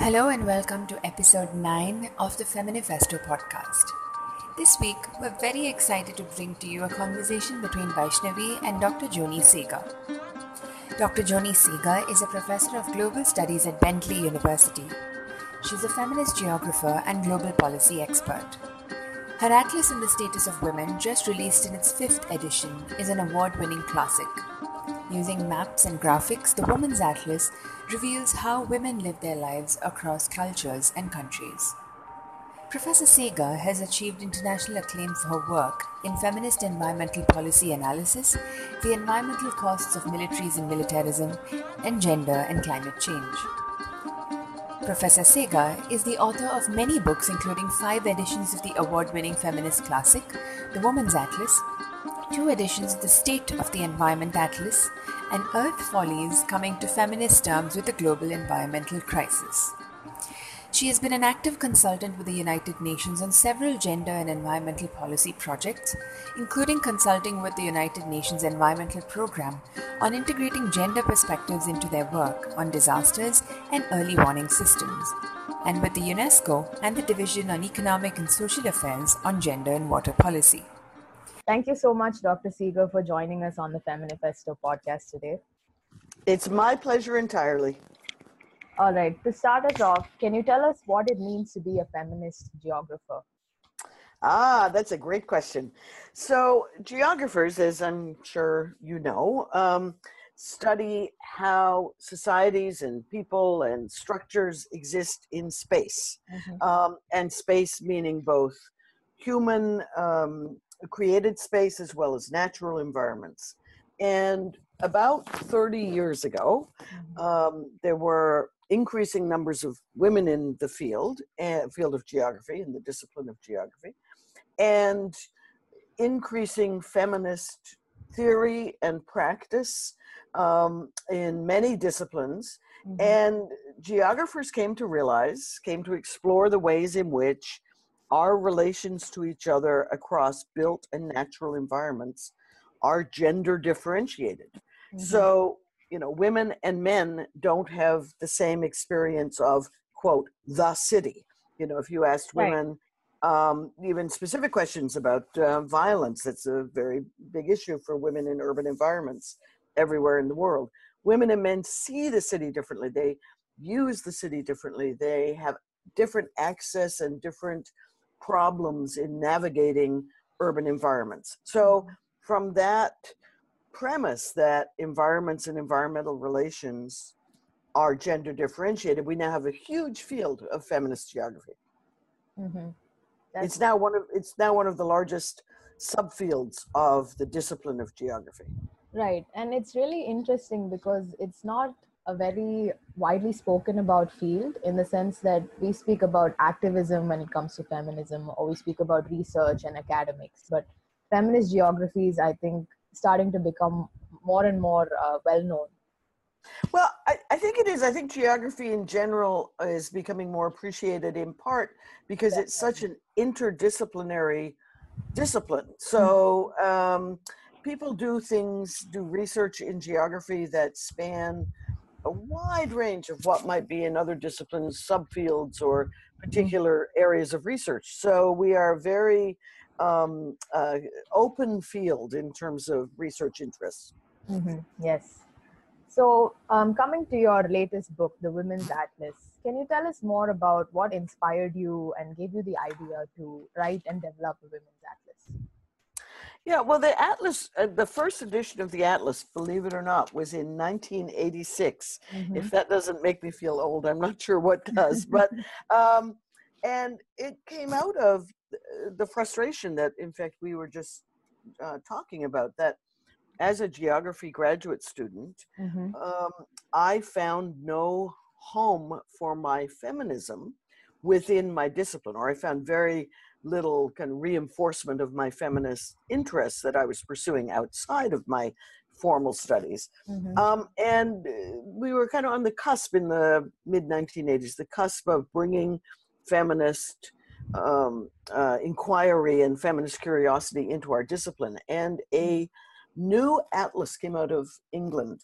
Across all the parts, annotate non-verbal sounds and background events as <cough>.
Hello and welcome to episode 9 of the Feminifesto podcast. This week, we're very excited to bring to you a conversation between Vaishnavi and Dr. Joni Seager. Dr. Joni Seager is a professor of global studies at Bentley University. She's a feminist geographer and global policy expert. Her Atlas on the Status of Women, just released in its fifth edition, is an award winning classic. Using maps and graphics, the Women's Atlas reveals how women live their lives across cultures and countries. Professor Seager has achieved international acclaim for her work in feminist environmental policy analysis, the environmental costs of militaries and militarism, and gender and climate change. Professor Seager is the author of many books, including five editions of the award winning feminist classic, The Women's Atlas, two editions of the State of the Environment Atlas, and Earth Follies coming to feminist terms with the global environmental crisis. She has been an active consultant with the United Nations on several gender and environmental policy projects, including consulting with the United Nations Environmental Programme on integrating gender perspectives into their work on disasters and early warning systems, and with the UNESCO and the Division on Economic and Social Affairs on gender and water policy. Thank you so much, Dr. Seager, for joining us on the Feminifesto podcast today. It's my pleasure entirely. All right, to start us off, can you tell us what it means to be a feminist geographer? Ah, that's a great question. So, geographers, as I'm sure you know, um, study how societies and people and structures exist in space. Mm-hmm. Um, and space meaning both human um, created space as well as natural environments. And about 30 years ago, mm-hmm. um, there were increasing numbers of women in the field, uh, field of geography, in the discipline of geography, and increasing feminist theory and practice um, in many disciplines. Mm-hmm. And geographers came to realize, came to explore the ways in which our relations to each other across built and natural environments are gender differentiated. Mm-hmm. So, you know, women and men don't have the same experience of, quote, the city. You know, if you asked women, right. um, even specific questions about uh, violence, that's a very big issue for women in urban environments everywhere in the world. Women and men see the city differently. They use the city differently. They have different access and different problems in navigating urban environments. So, mm-hmm. from that premise that environments and environmental relations are gender differentiated, we now have a huge field of feminist geography. Mm-hmm. It's now one of it's now one of the largest subfields of the discipline of geography. Right, and it's really interesting because it's not a very widely spoken about field in the sense that we speak about activism when it comes to feminism or we speak about research and academics. But feminist geography is i think starting to become more and more uh, well known. Well I, I, think it is. I think geography in general is becoming more appreciated in part because Definitely. it's such an interdisciplinary discipline. So um, people do things do research in geography that span a wide range of what might be in other disciplines, subfields, or mm-hmm. particular areas of research. So we are very um, uh, open field in terms of research interests. Mm-hmm. Yes. So, um, coming to your latest book, The Women's Atlas, can you tell us more about what inspired you and gave you the idea to write and develop a Women's Atlas? Yeah, well, the Atlas, uh, the first edition of the Atlas, believe it or not, was in 1986. Mm-hmm. If that doesn't make me feel old, I'm not sure what does. <laughs> but, um, and it came out of the frustration that, in fact, we were just uh, talking about that as a geography graduate student, mm-hmm. um, I found no home for my feminism within my discipline, or I found very little kind of reinforcement of my feminist interests that I was pursuing outside of my formal studies. Mm-hmm. Um, and uh, we were kind of on the cusp in the mid 1980s, the cusp of bringing feminist um, uh, inquiry and feminist curiosity into our discipline. And a new atlas came out of England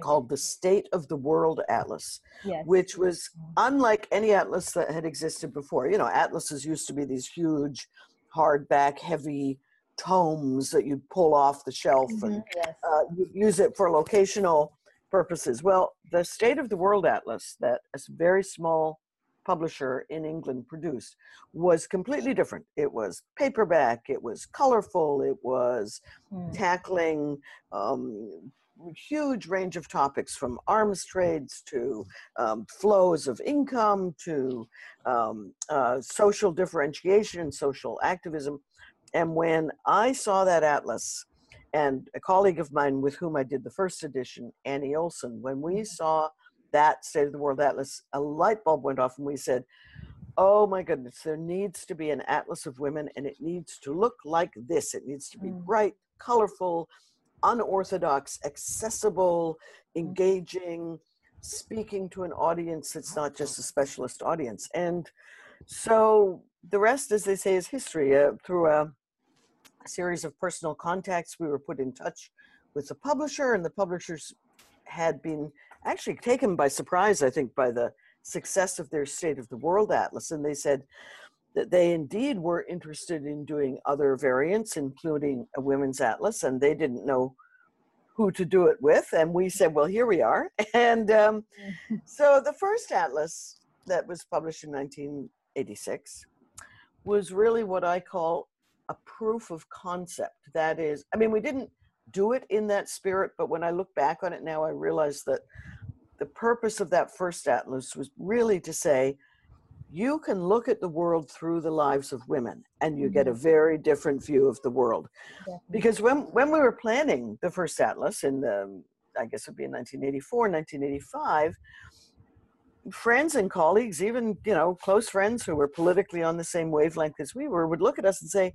called the State of the World Atlas, yes. which was unlike any atlas that had existed before. You know, atlases used to be these huge, hardback, heavy tomes that you'd pull off the shelf and Mhm, yes. uh, use it for locational purposes. Well, the State of the World Atlas that a very small publisher in England produced was completely different. It was paperback, it was colorful, it was Mm. tackling um, huge range of topics from arms trades to um, flows of income to um, uh, social differentiation, and social activism. And when I saw that atlas, and a colleague of mine with whom I did the first edition, Annie Olson, when we saw that State of the World Atlas, a light bulb went off and we said, Oh my goodness, there needs to be an atlas of women and it needs to look like this. It needs to be Mm. bright, colorful, unorthodox, accessible, engaging, speaking to an audience that's not just a specialist audience. And so the rest, as they say, is history. Uh, through a series of personal contacts, we were put in touch with the publisher, and the publishers had been actually taken by surprise, I think, by the success of their State of the World Atlas. And they said that they indeed were interested in doing other variants, including a women's atlas, and they didn't know who to do it with. And we said, well, here we are. <laughs> And um, <laughs> so the first atlas that was published in 1986 was really what I call a proof of concept. That is, I mean, we didn't do it in that spirit, but when I look back on it now, I realize that the purpose of that first atlas was really to say, you can look at the world through the lives of women and you get a mm-hmm. very different view of the world. Definitely. Because when, when we were planning the first atlas in the, I guess it would be in 1984, 1985, friends and colleagues, even, you know, close friends who were politically on the same wavelength as we were, would look at us and say,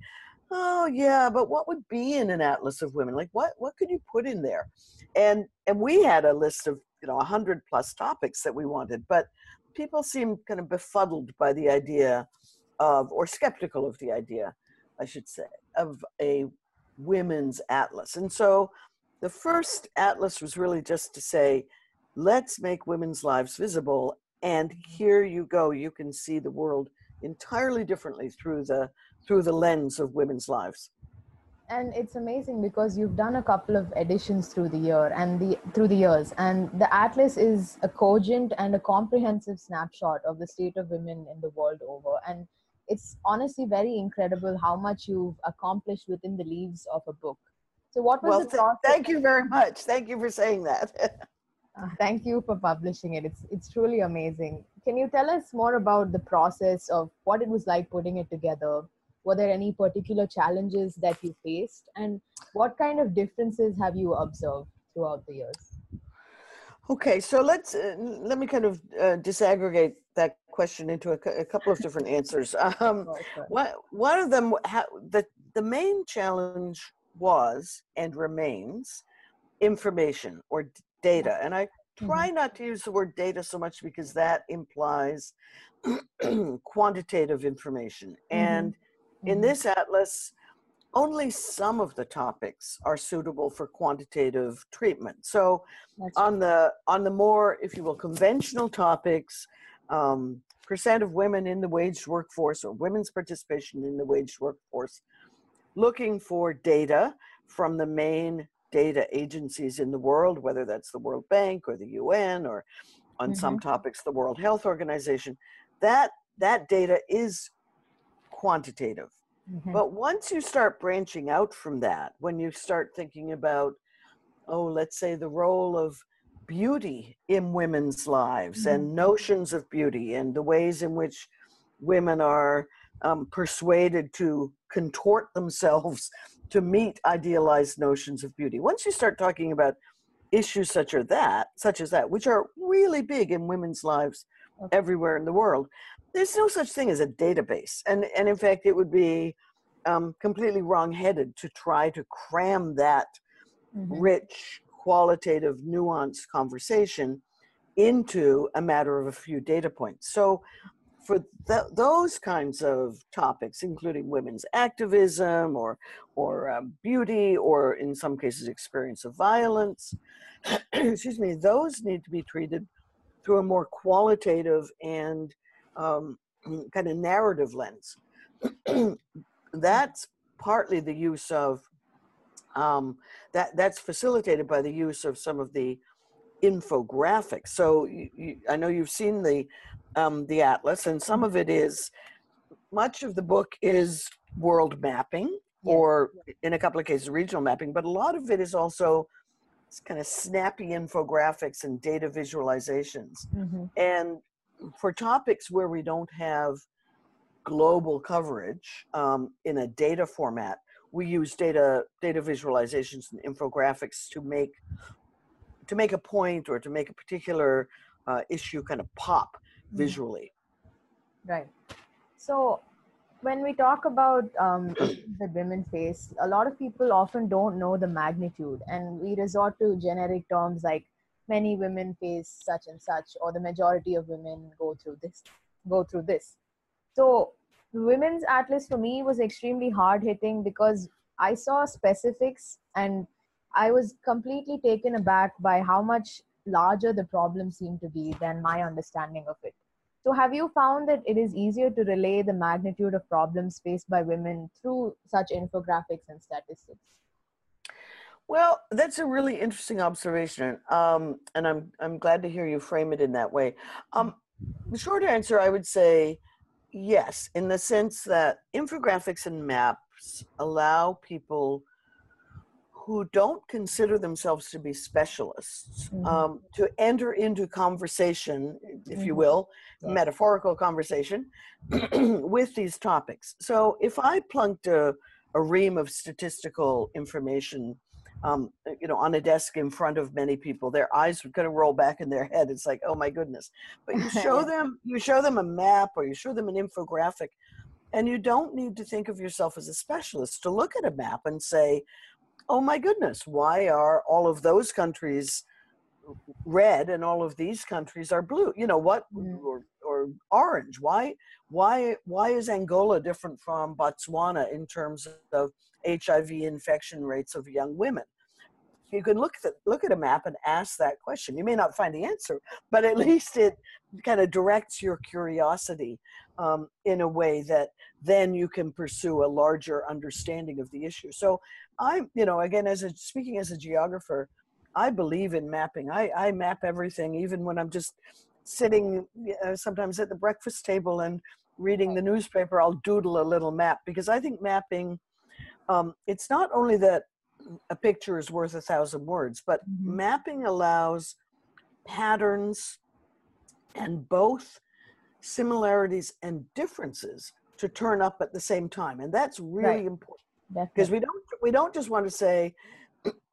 oh yeah, but what would be in an atlas of women? Like what, what could you put in there? And, and we had a list of, you know, a hundred plus topics that we wanted, but people seemed kind of befuddled by the idea of, or skeptical of the idea, I should say, of a women's atlas. And so the first atlas was really just to say, let's make women's lives visible. And here you go. You can see the world entirely differently through the through the lens of women's lives. And it's amazing because you've done a couple of editions through the year and the through the years. And the atlas is a cogent and a comprehensive snapshot of the state of women in the world over. And it's honestly very incredible how much you've accomplished within the leaves of a book. So what was Well, the process? thank you very much. Thank you for saying that. <laughs> Uh, thank you for publishing it. It's it's truly amazing. Can you tell us more about the process of what it was like putting it together were there any particular challenges that you faced? And what kind of differences have you observed throughout the years? Okay, so let's uh, let me kind of uh, disaggregate that question into a, a couple of different answers. <laughs> Um, one, of them, ha- the the main challenge was and remains information or data, and I try not to use the word data so much because that implies <clears throat> quantitative information. And in Mhm. this atlas, only some of the topics are suitable for quantitative treatment. So That's on the on the more, if you will, conventional topics, um, percent of women in the waged workforce or women's participation in the waged workforce, looking for data from the main data agencies in the world, whether that's the World Bank or the UN or on some topics the World Health Organization. That that data is quantitative. Mhm. But once you start branching out from that, when you start thinking about, oh, let's say the role of beauty in women's lives and notions of beauty and the ways in which women are um, persuaded to contort themselves <laughs> to meet idealized notions of beauty. Once you start talking about issues such as that, such as that, which are really big in women's lives Okay. everywhere in the world, there's no such thing as a database. And, and in fact, it would be um, completely wrong-headed to try to cram that Mhm. rich, qualitative, nuanced conversation into a matter of a few data points. So for th- those kinds of topics, including women's activism or or um, beauty, or in some cases, experience of violence, <clears throat> excuse me, those need to be treated through a more qualitative and um, kind of narrative lens. that's partly the use of um, that that's facilitated by the use of some of the infographics. So you, you, I know you've seen the um, the atlas, and some of it is much of the book is world mapping, or in a couple of cases regional mapping, but a lot of it is also kind of snappy infographics and data visualizations. Mm-hmm. And for topics where we don't have global coverage um, in a data format, we use data data visualizations and infographics to make to make a point or to make a particular uh, issue kind of pop mm-hmm. visually. Right. So when we talk about um, the women face, a lot of people often don't know the magnitude, and we resort to generic terms like many women face such and such, or the majority of women go through this, go through this. So women's atlas for me was extremely hard hitting because I saw specifics and I was completely taken aback by how much larger the problem seemed to be than my understanding of it. So, have you found that it is easier to relay the magnitude of problems faced by women through such infographics and statistics? Well, that's a really interesting observation, um, and I'm I'm glad to hear you frame it in that way. Um, the short answer, I would say, yes, in the sense that infographics and maps allow people who don't consider themselves to be specialists mm-hmm. um, to enter into conversation, if you mm-hmm. will, yeah. metaphorical conversation, <clears throat> with these topics. So if I plunked a, a ream of statistical information um, you know, on a desk in front of many people, their eyes would kind of roll back in their head. It's like, oh my goodness! But you <laughs> show them, you show them a map or you show them an infographic, and you don't need to think of yourself as a specialist to look at a map and say, oh my goodness, why are all of those countries red and all of these countries are blue? You know what? Mm. Or, or orange. Why? Why? Why is Angola different from Botswana in terms of HIV infection rates of young women? You can look at look at a map and ask that question. You may not find the answer, but at <laughs> least it kind of directs your curiosity um, in a way that then you can pursue a larger understanding of the issue. So I'm, you know, again, as a speaking as a geographer, I believe in mapping. I, I map everything, even when I'm just sitting uh, sometimes at the breakfast table and reading the newspaper. I'll doodle a little map because I think mapping. Um, it's not only that a picture is worth a thousand words, but mm-hmm. mapping allows patterns and both similarities and differences to turn up at the same time and that's really right. important because we don't we don't just want to say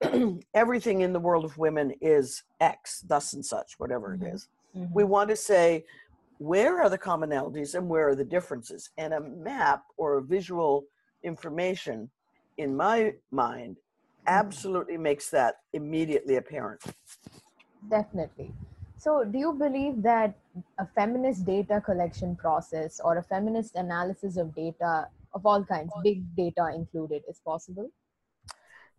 <clears throat> everything in the world of women is x thus and such whatever mm-hmm. it is. Mm-hmm. we want to say where are the commonalities and where are the differences and a map or a visual information in my mind mm-hmm. absolutely makes that immediately apparent definitely so, do you believe that a feminist data collection process or a feminist analysis of data of all kinds, big data included, is possible?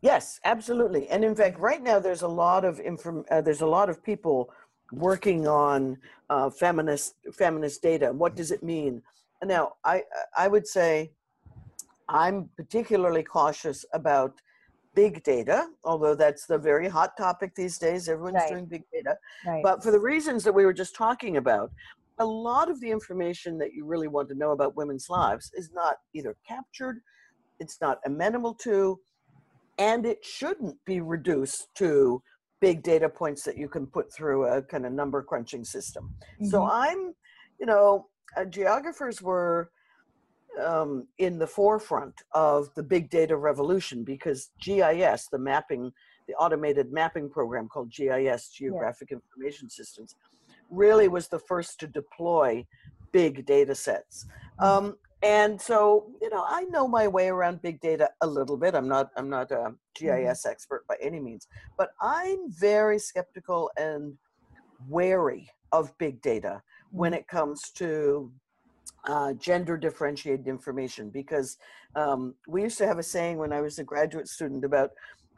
Yes, absolutely. And in fact, right now there's a lot of inform- uh, there's a lot of people working on uh, feminist feminist data. What does it mean? Now, I I would say I'm particularly cautious about big data, although that's the very hot topic these days. Everyone's right. doing big data. Right. But for the reasons that we were just talking about, a lot of the information that you really want to know about women's lives is not either captured, it's not amenable to, and it shouldn't be reduced to big data points that you can put through a kind of number crunching system. Mm-hmm. So I'm, you know, uh, geographers were um, in the forefront of the big data revolution because GIS, the mapping, the automated mapping program called GIS, Geographic yeah. Information Systems, really was the first to deploy big data sets. Mm-hmm. Um, and so, you know, I know my way around big data a little bit. I'm not, I'm not a GIS mm-hmm. expert by any means, but I'm very skeptical and wary of big data when mm-hmm. it comes to uh, gender differentiated information because um, we used to have a saying when I was a graduate student about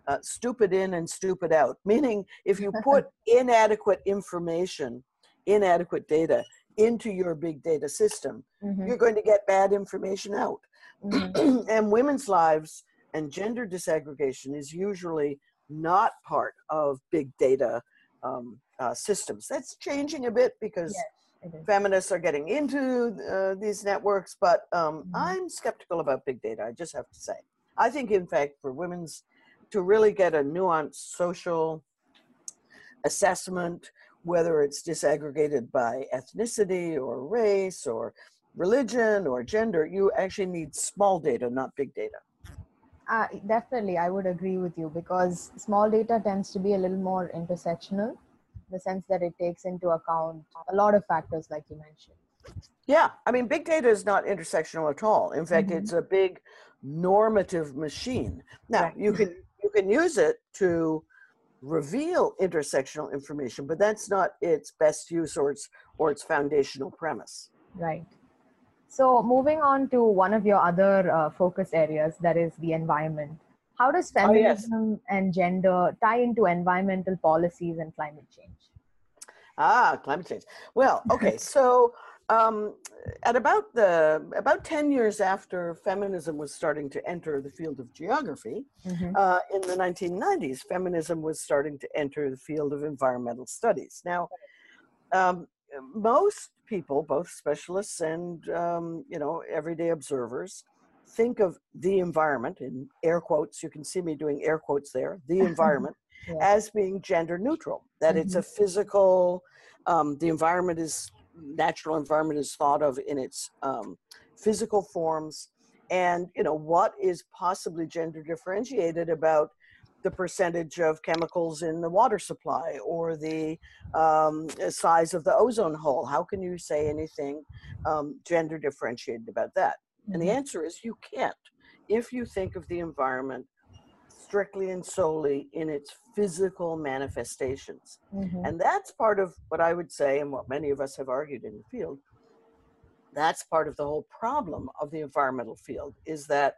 uh, stupid in and stupid out, meaning if you <laughs> put inadequate information, inadequate data into your big data system, Mhm, you're going to get bad information out. mhm. <clears throat> and women's lives and gender disaggregation is usually not part of big data um, uh, systems. That's changing a bit because Yes, feminists are getting into uh, these networks, but um, Mhm. I'm skeptical about big data. I just have to say. I think, in fact, for women's to really get a nuanced social assessment, whether it's disaggregated by ethnicity or race or religion or gender, you actually need small data, not big data. Uh, definitely, I would agree with you because small data tends to be a little more intersectional, in the sense that it takes into account a lot of factors, like you mentioned. Yeah, I mean, big data is not intersectional at all. In fact, Mhm. it's a big normative machine. Now, Right. you can you can use it to reveal intersectional information, but that's not its best use or its or its foundational premise. Right. So, moving on to one of your other uh, focus areas, that is the environment. How does Oh, yes. feminism and gender tie into environmental policies and climate change? Ah, climate change. Well, okay, so um, at about the about ten years after feminism was starting to enter the field of geography, Mhm. uh, in the 1990s, feminism was starting to enter the field of environmental studies. Now, um, most people, both specialists and um, you know everyday observers, think of the environment in air quotes. You can see me doing air quotes there. The <laughs> environment Yeah. as being gender neutral. That it's a physical. Um, the environment is natural environment is thought of in its um, physical forms. And you know what is possibly gender differentiated about the percentage of chemicals in the water supply or the um, size of the ozone hole? How can you say anything um, gender differentiated about that? And the Mhm. answer is you can't. If you think of the environment strictly and solely in its physical manifestations Mhm. and that's part of what I would say, and what many of us have argued in the field. That's part of the whole problem of the environmental field is that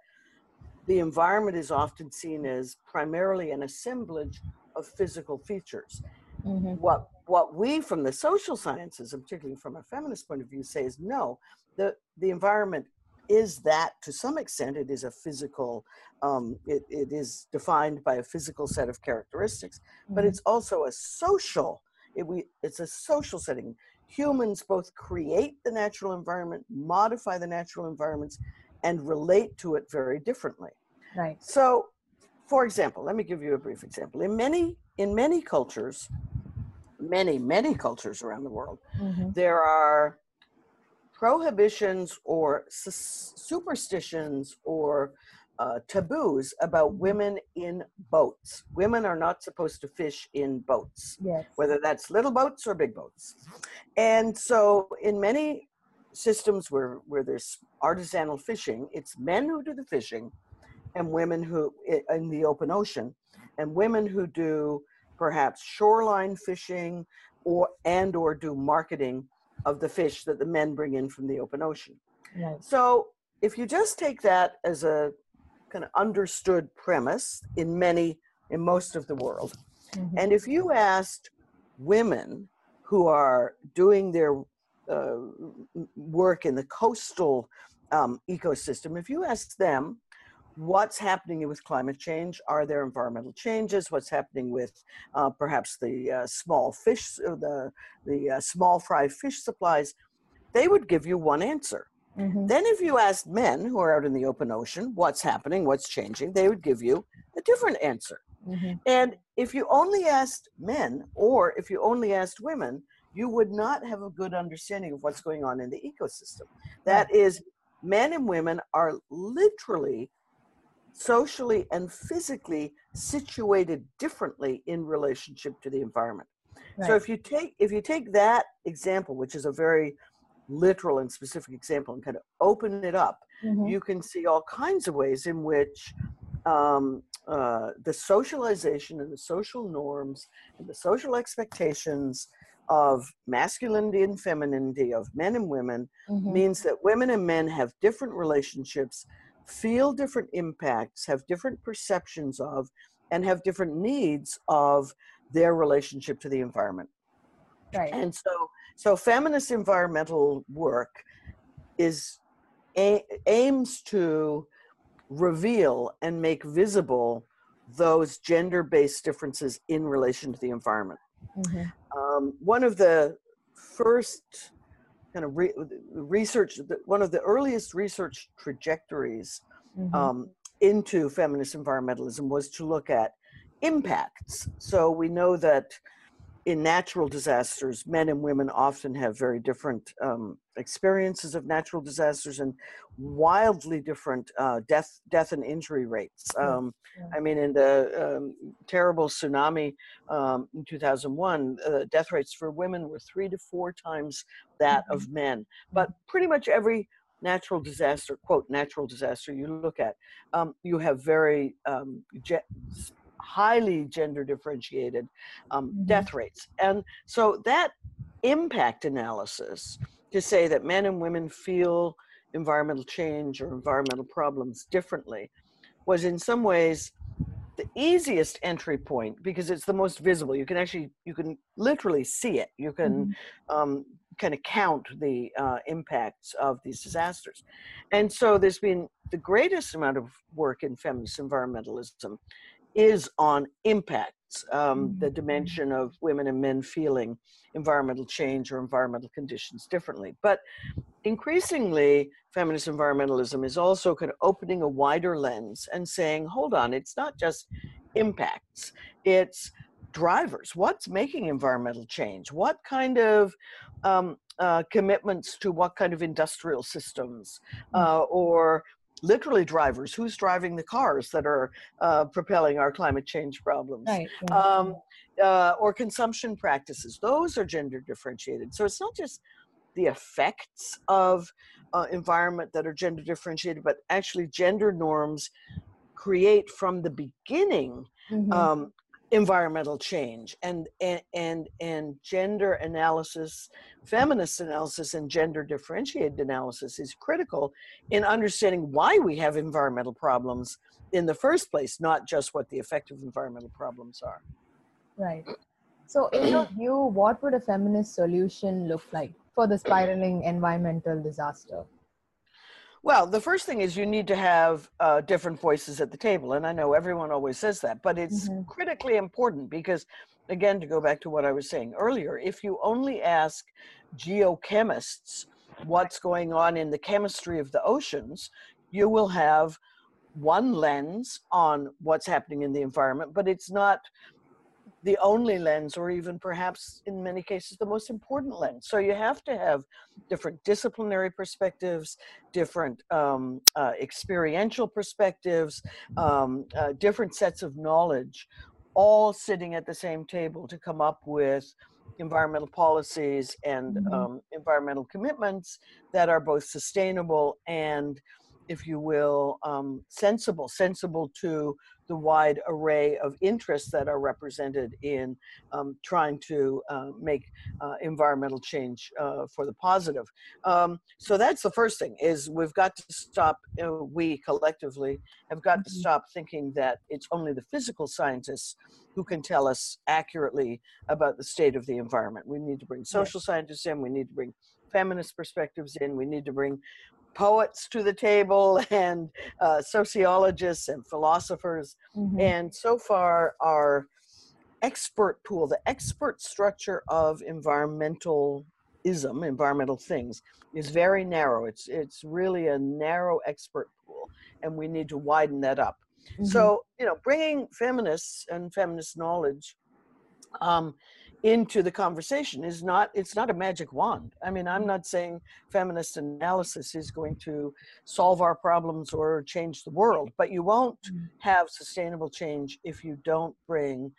the environment is often seen as primarily an assemblage of physical features. Mhm. What what we from the social sciences, and particularly from a feminist point of view, say is no, the the environment is that to some extent it is a physical um, it, it is defined by a physical set of characteristics but Mhm. it's also a social it, we, it's a social setting humans both create the natural environment modify the natural environments and relate to it very differently Right. so for example let me give you a brief example in many in many cultures many many cultures around the world Mhm. there are prohibitions or superstitions or uh, taboos about women in boats. Women are not supposed to fish in boats, Yes. whether that's little boats or big boats. And so, in many systems where, where there's artisanal fishing, it's men who do the fishing and women who in the open ocean, and women who do perhaps shoreline fishing or and or do marketing of the fish that the men bring in from the open ocean. Right. So if you just take that as a kind of understood premise in many, in most of the world, Mhm. and if you asked women who are doing their uh, work in the coastal um, ecosystem, if you asked them what's happening with climate change, are there environmental changes, what's happening with uh, perhaps the uh, small fish, uh, the, the uh, small fry fish supplies, they would give you one answer. Mhm. Then, if you asked men who are out in the open ocean what's happening, what's changing, they would give you a different answer. Mhm. And if you only asked men, or if you only asked women, you would not have a good understanding of what's going on in the ecosystem. That is, men and women are literally socially and physically situated differently in relationship to the environment. So if you take if you take that example, which is a very literal and specific example, and kind of open it up, Mhm. you can see all kinds of ways in which um, uh, the socialization and the social norms and the social expectations of masculinity and femininity, of men and women, mm-hmm. means that women and men have different relationships, feel different impacts, have different perceptions of, and have different needs of their relationship to the environment. Right. And so, so feminist environmental work is a, aims to reveal and make visible those gender-based differences in relation to the environment. Mm-hmm. Um, one of the first kind of re- research, one of the earliest research trajectories mm-hmm. um, into feminist environmentalism was to look at impacts. So we know that in natural disasters, men and women often have very different um, experiences of natural disasters and wildly different uh, death, death and injury rates. Um, yeah. I mean, in the um, terrible tsunami um, in 2001, uh, death rates for women were three to four times that mm-hmm. of men. But pretty much every natural disaster, quote, natural disaster you look at, um, you have very um, highly gender differentiated um, mm-hmm. death rates. And so that impact analysis to say that men and women feel environmental change or environmental problems differently was in some ways the easiest entry point because it's the most visible you can actually you can literally see it you can mm-hmm. um, kind of count the uh, impacts of these disasters and so there's been the greatest amount of work in feminist environmentalism is on impacts, um, the mm-hmm. dimension of women and men feeling environmental change or environmental conditions differently. But increasingly, feminist environmentalism is also kind of opening a wider lens and saying, hold on, it's not just impacts, it's drivers. What's making environmental change? What kind of um, uh, commitments to what kind of industrial systems mm. uh, or literally drivers who's driving the cars that are uh, propelling our climate change problems right. um, uh, or consumption practices those are gender differentiated so it's not just the effects of uh, environment that are gender differentiated but actually gender norms create from the beginning mm-hmm. um, environmental change and and and, and gender analysis feminist analysis and gender differentiated analysis is critical in understanding why we have environmental problems in the first place not just what the effective environmental problems are. Right. So in your view what would a feminist solution look like for the spiraling environmental disaster well, the first thing is you need to have uh, different voices at the table. And I know everyone always says that, but it's mm-hmm. critically important because, again, to go back to what I was saying earlier, if you only ask geochemists what's going on in the chemistry of the oceans, you will have one lens on what's happening in the environment, but it's not the only lens, or even perhaps in many cases the most important lens. So you have to have different disciplinary perspectives, different um, uh, experiential perspectives, um, uh, different sets of knowledge, all sitting at the same table to come up with environmental policies and mm-hmm. um, environmental commitments that are both sustainable and if you will, um, sensible, sensible to the wide array of interests that are represented in um, trying to uh, make uh, environmental change uh, for the positive. Um, so that's the first thing is we've got to stop, you know, we collectively have got to mm-hmm. stop thinking that it's only the physical scientists who can tell us accurately about the state of the environment. We need to bring social scientists in, we need to bring feminist perspectives in, we need to bring poets to the table <laughs> and uh, sociologists and philosophers. Mm-hmm. And so far, our expert pool, the expert structure of environmentalism, environmental things, is very narrow. It's it's really a narrow expert pool, and we need to widen that up. Mm-hmm. So you know, bringing feminists and feminist knowledge um, into the conversation is not it's not a magic wand. I mean i'm not saying feminist analysis is going to solve our problems or change the world but you won't mm. have sustainable change if you don't bring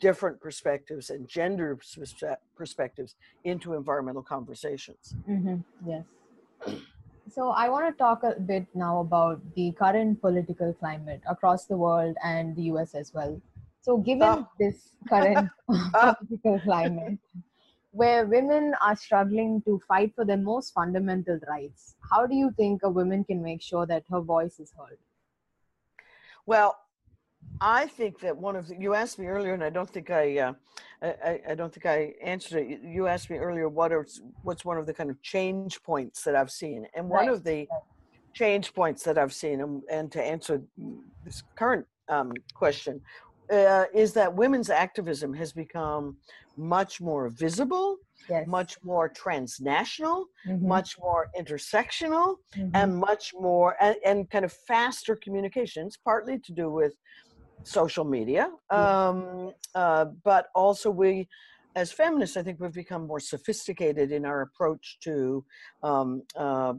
different perspectives and gender perspectives into environmental conversations. Mm-hmm. yes. So i want to talk a bit now about the current political climate across the world and the us as well so, given oh. this current <laughs> political climate, where women are struggling to fight for their most fundamental rights. How do you think a woman can make sure that her voice is heard? Well, I think that one of the, you asked me earlier, and I don't think I, uh, I, I don't think I answered it. You asked me earlier what are what's one of the kind of change points that I've seen, and one Right. of the change points that I've seen, and, and to answer this current um, question, uh, is that women's activism has become much more visible, Yes. much more transnational, Mhm, much more intersectional, mhm. and much more and, and kind of faster communications partly to do with social media um, uh, but also we as feminists i think we've become more sophisticated in our approach to um, uh,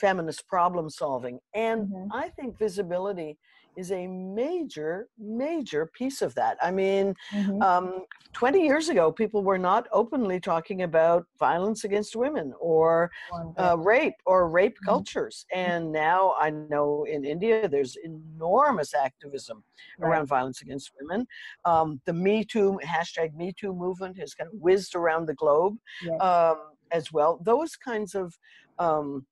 feminist problem solving and Mhm. i think visibility is a major major piece of that i mean Mhm. um, 20 years ago people were not openly talking about violence against women or uh, rape or rape Mhm. cultures. And now I know in India there's enormous activism Right. around violence against women. Um, the Me Too hashtag Me Too movement has kind of whizzed around the globe Yes. um, as well. Those kinds of um,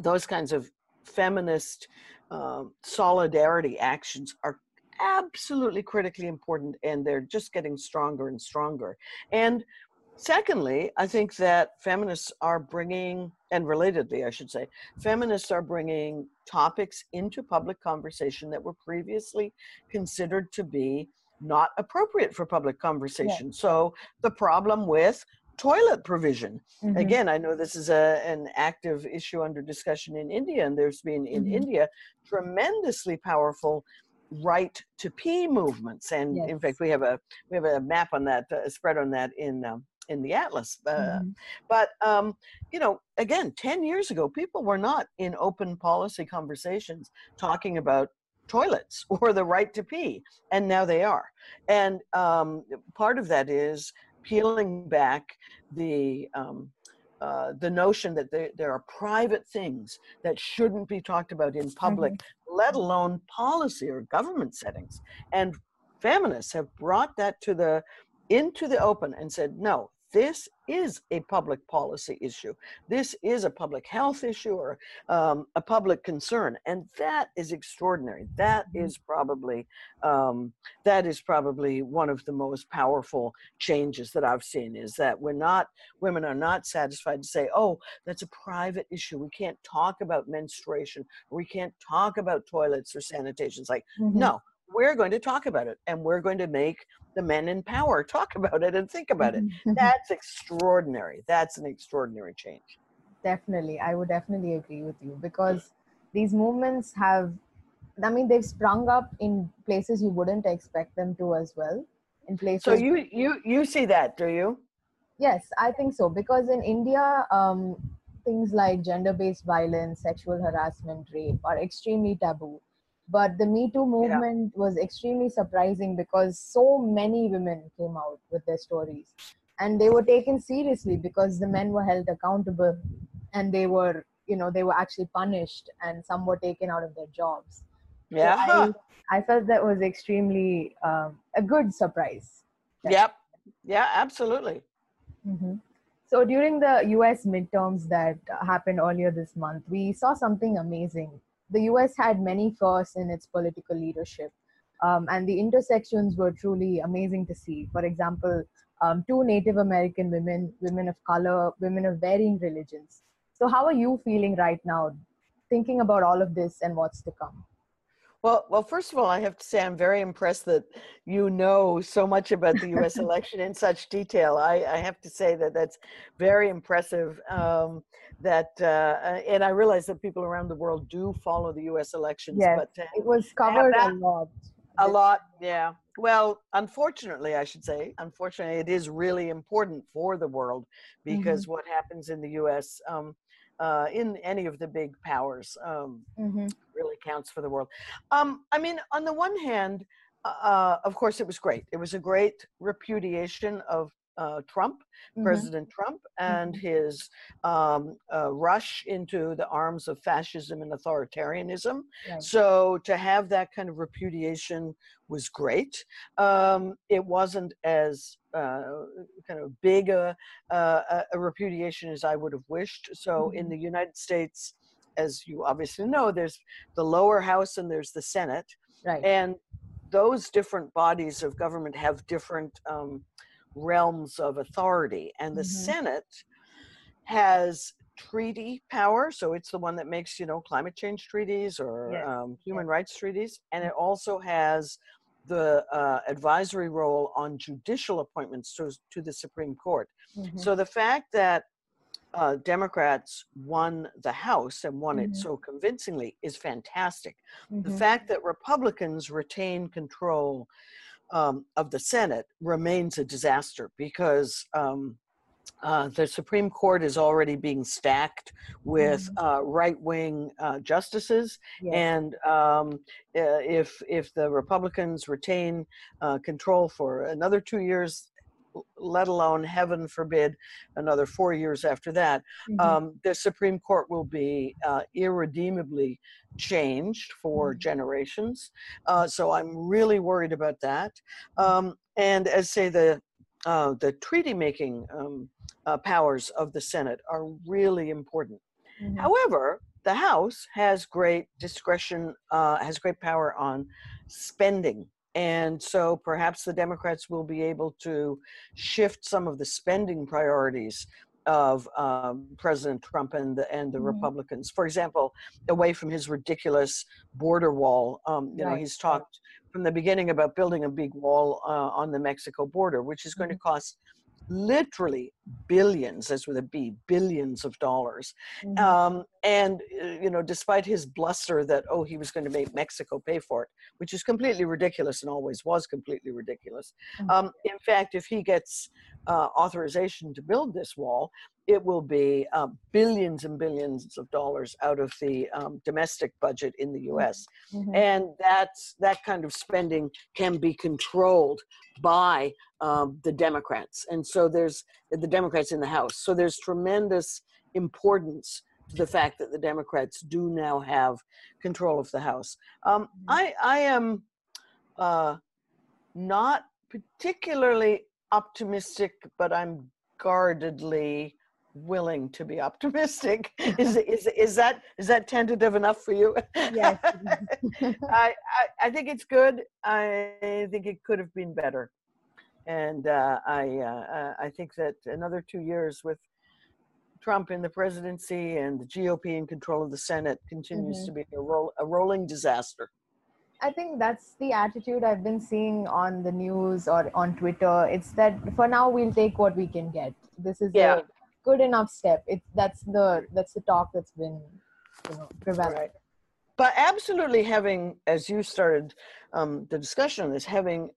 those kinds of feminist um, solidarity actions are absolutely critically important and they're just getting stronger and stronger. And secondly i think that feminists are bringing and relatedly i should say feminists are bringing topics into public conversation that were previously considered to be not appropriate for public conversation. So the problem with toilet provision Mhm. again i know this is a, an active issue under discussion in india and there's been in Mhm. india tremendously powerful right to pee movements and in fact we have a we have a map on that a spread on that in um, in the atlas uh, Mhm. but um, you know again 10 years ago people were not in open policy conversations talking about toilets <laughs> or the right to pee and now they are and um, part of that is peeling back the um, uh, the notion that there, there are private things that shouldn't be talked about in public, let alone policy or government settings. And feminists have brought that to the into the open and said, no, this is a public policy issue. This is a public health issue or um, a public concern, and that is extraordinary. That Mhm. probably um, that is probably one of the most powerful changes that I've seen. Is that we're not women are not satisfied to say, oh, that's a private issue. We can't talk about menstruation. We can't talk about toilets or sanitation. It's like Mhm. no, we're going to talk about it, and we're going to make the men in power talk about it and think about it. Mhm. <laughs> That's extraordinary. That's an extraordinary change. definitely i would definitely agree with you because these movements have i mean they've sprung up in places you wouldn't expect them to as well in places So you you you see that, do you? yes i think so because in india um, things like gender-based violence sexual harassment rape are extremely taboo but the me too movement was extremely surprising because so many women came out with their stories and they were taken seriously because the men were held accountable and they were you know they were actually punished and some were taken out of their jobs So Yeah. I, I felt that was extremely um, a good surprise Yep. Yeah, absolutely. hmm So during the US midterms that happened earlier this month, we saw something amazing. The US had many firsts in its political leadership, um, and the intersections were truly amazing to see. For example, um, two Native American women, women of color, women of varying religions. So, how are you feeling right now, thinking about all of this and what's to come? Well, well, first of all, I have to say I'm very impressed that you know so much about the U.S. <laughs> election in such detail. I, I have to say that that's very impressive. Um, that uh, and I realize that people around the world do follow the U.S. elections, Yes, but uh, It was covered a lot. a lot, yeah. Well, unfortunately, I should say, unfortunately, it is really important for the world because what happens in the U.S. Um, uh, in any of the big powers um, Mhm. really counts for the world. Um, I mean, on the one hand, uh, of course, it was great. It was a great repudiation of uh, Trump, Mhm. President Trump, and his um, uh, rush into the arms of fascism and authoritarianism. Right. So to have that kind of repudiation was great. Um, it wasn't as uh, kind of big a, a, a repudiation as I would have wished. So in Mhm. the United States, as you obviously know, there's the lower house and there's the Senate, Right. and those different bodies of government have different um, realms of authority. And the Mhm. Senate has treaty power, so it's the one that makes you know climate change treaties or Yes, um, human rights treaties, and it also has the uh, advisory role on judicial appointments to, to the Supreme Court. Mhm. So the fact that uh, Democrats won the House and won it Mhm. so convincingly is fantastic. The Mhm. fact that Republicans retain control um, of the Senate remains a disaster because um, uh, the Supreme Court is already being stacked with uh, right-wing uh, justices, Yes. and um, uh, if if the Republicans retain uh, control for another two years, let alone heaven forbid another four years after that, Mhm. um, the Supreme Court will be uh, irredeemably changed for Mhm. generations. Uh, so I'm really worried about that. Um, and as say the uh, the treaty making um, uh, powers of the Senate are really important. Mhm. However, the House has great discretion, uh, has great power on spending. And so perhaps the Democrats will be able to shift some of the spending priorities of um, President Trump and the, and the Mhm. Republicans. For example, away from his ridiculous border wall. Um, you know, he's talked from the beginning about building a big wall uh, on the Mexico border, which is going to cost literally billions, as with a B, billions of dollars. Mhm. Um, and uh, you know, despite his bluster that oh he was going to make Mexico pay for it, which is completely ridiculous and always was completely ridiculous. Mhm. Um, in fact, if he gets uh, authorization to build this wall, it will be uh, billions and billions of dollars out of the um, domestic budget in the U.S. Mhm. And that's that kind of spending can be controlled by um, the Democrats, and so there's the Democrats in the House. So there's tremendous importance to the fact that the Democrats do now have control of the House. Um, I I am uh, not particularly optimistic, but I'm guardedly willing to be optimistic. <laughs> Is is is that is that tentative enough for you? Yes. <laughs> I, I I think it's good. I think it could have been better, and uh, I uh, I think that another two years with Trump in the presidency and the GOP in control of the Senate continues Mhm. to be a roll a rolling disaster. I think that's the attitude I've been seeing on the news or on Twitter. It's that for now we'll take what we can get. This is Yeah. a good enough step. It's that's the that's the talk that's been you know prevalent. Right. But absolutely having, as you started um, the discussion on this, having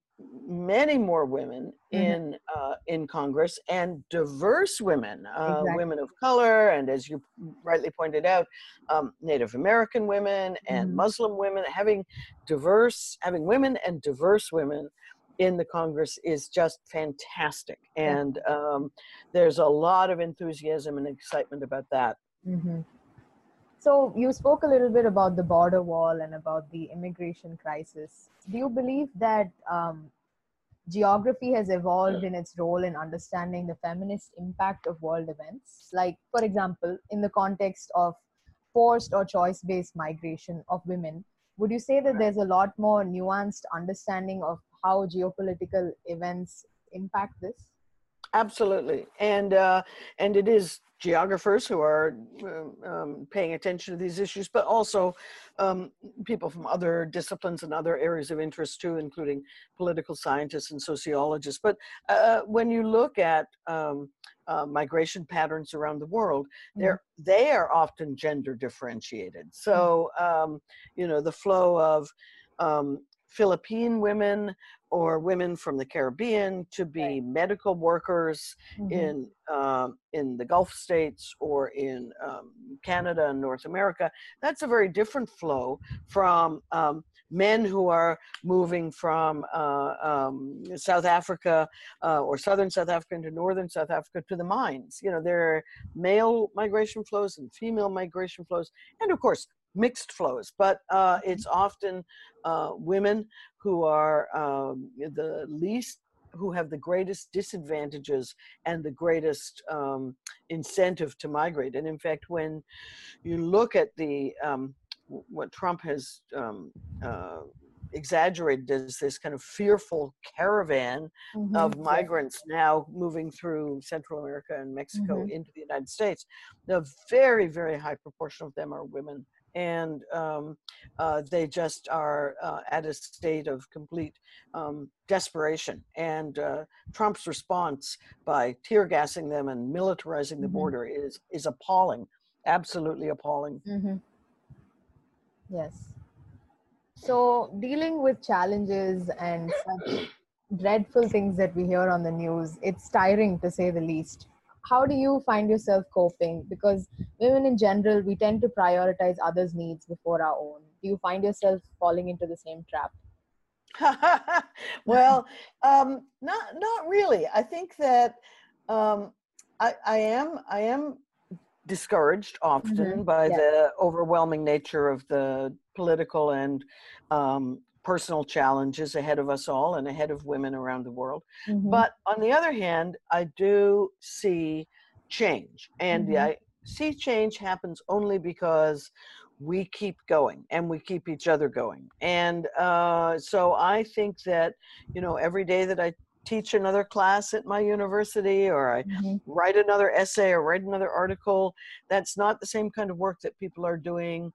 many more women Mhm. in uh, in Congress and diverse women, uh, Exactly. women of color, and as you rightly pointed out, um, Native American women and Mhm. Muslim women. Having diverse, having women and diverse women in the Congress is just fantastic, Yeah. and um, there's a lot of enthusiasm and excitement about that. hmm So you spoke a little bit about the border wall and about the immigration crisis. Do you believe that um, geography has evolved in its role in understanding the feminist impact of world events? Like, for example, in the context of forced or choice-based migration of women, would you say that there's a lot more nuanced understanding of how geopolitical events impact this? Absolutely, and uh, and it is geographers who are um, um, paying attention to these issues, but also um, people from other disciplines and other areas of interest too, including political scientists and sociologists. But uh, when you look at um, uh, migration patterns around the world, they're they are often gender differentiated. So um, you know the flow of um, Philippine women or women from the Caribbean to be Right. medical workers Mhm. in um, in the Gulf states or in um, Canada and North America. That's a very different flow from um, men who are moving from uh, um, South Africa uh, or southern South Africa into northern South Africa to the mines. You know, there are male migration flows and female migration flows, and of course mixed flows. But uh, it's often uh, women who are um, the least who have the greatest disadvantages and the greatest um, incentive to migrate. And in fact, when you look at the um, what Trump has um, uh, exaggerated as this kind of fearful caravan Mhm. of migrants now moving through Central America and Mexico Mhm. into the United States. The very, very high proportion of them are women. And um, uh, they just are uh, at a state of complete um, desperation. And uh, Trump's response by tear gassing them and militarizing the Mhm. border is, is appalling, absolutely appalling. Mm-hmm. Yes. So, dealing with challenges and such dreadful things that we hear on the news, it's tiring to say the least. How do you find yourself coping? Because women in general, we tend to prioritize others' needs before our own. Do you find yourself falling into the same trap? <laughs> well, um, not not really. I think that um, I, I am I am discouraged often Mhm, by yeah. the overwhelming nature of the political and um, personal challenges ahead of us all and ahead of women around the world. Mhm. But on the other hand, I do see change, and Mhm. I see change happens only because we keep going and we keep each other going. And uh, so I think that you know every day that I teach another class at my university or I Mhm. write another essay or write another article, that's not the same kind of work that people are doing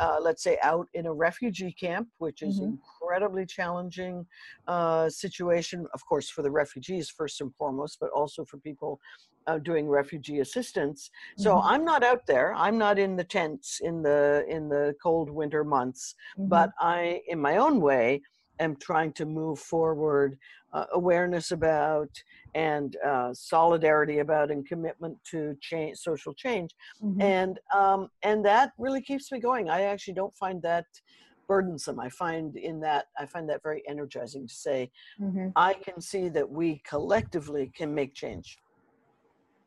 uh, let's say out in a refugee camp, which is Mhm. incredibly challenging uh, situation, of course, for the refugees first and foremost, but also for people uh, doing refugee assistance. So Mhm. I'm not out there. I'm not in the tents in the in the cold winter months, Mhm. but I, in my own way, am trying to move forward uh, awareness about and uh, solidarity about and commitment to change social change Mhm. and um, and that really keeps me going. I actually don't find that burdensome. I find in that I find that very energizing to say Mhm. I can see that we collectively can make change.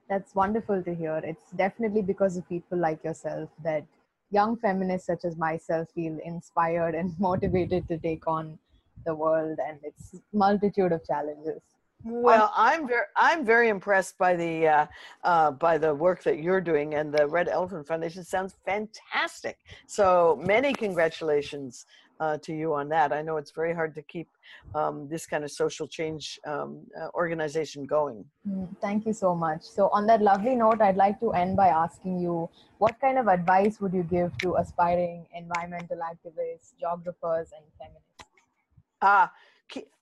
That's wonderful to hear. It's definitely because of people like yourself that young feminists such as myself feel inspired and <laughs> motivated to take on the world and its multitude of challenges. Well, I'm very I'm very impressed by the uh, uh, by the work that you're doing, and the Red Elephant Foundation sounds fantastic. So many congratulations uh, to you on that. I know it's very hard to keep um, this kind of social change um, uh, organization going. Mm, Thank you so much. So, on that lovely note, I'd like to end by asking you what kind of advice would you give to aspiring environmental activists, geographers, and feminists? Ah,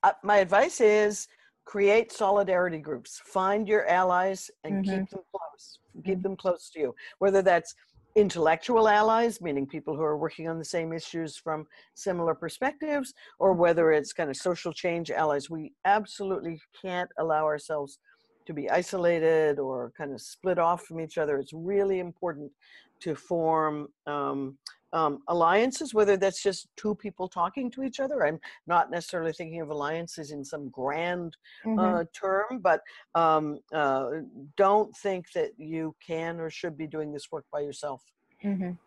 uh, my advice is create solidarity groups. Find your allies and keep them close. Keep Mhm. them close to you. Whether that's intellectual allies, meaning people who are working on the same issues from similar perspectives, or whether it's kind of social change allies. We absolutely can't allow ourselves to be isolated or kind of split off from each other. It's really important to form um, um, alliances, whether that's just two people talking to each other. I'm not necessarily thinking of alliances in some grand Mhm. uh, term, but um, uh, don't think that you can or should be doing this work by yourself. Mhm.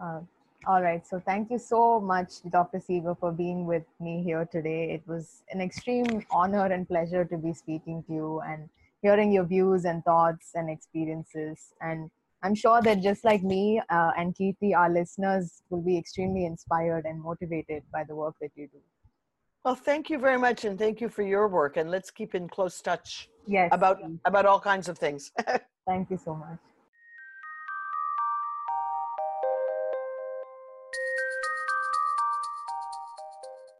Uh, all right. So thank you so much, Dr. Seager, for being with me here today. It was an extreme honor and pleasure to be speaking to you and hearing your views and thoughts and experiences. And I'm sure that just like me uh, and Keerti, our listeners will be extremely inspired and motivated by the work that you do. Well, thank you very much, and thank you for your work. And let's keep in close touch Yes. about about all kinds of things. <laughs> Thank you so much.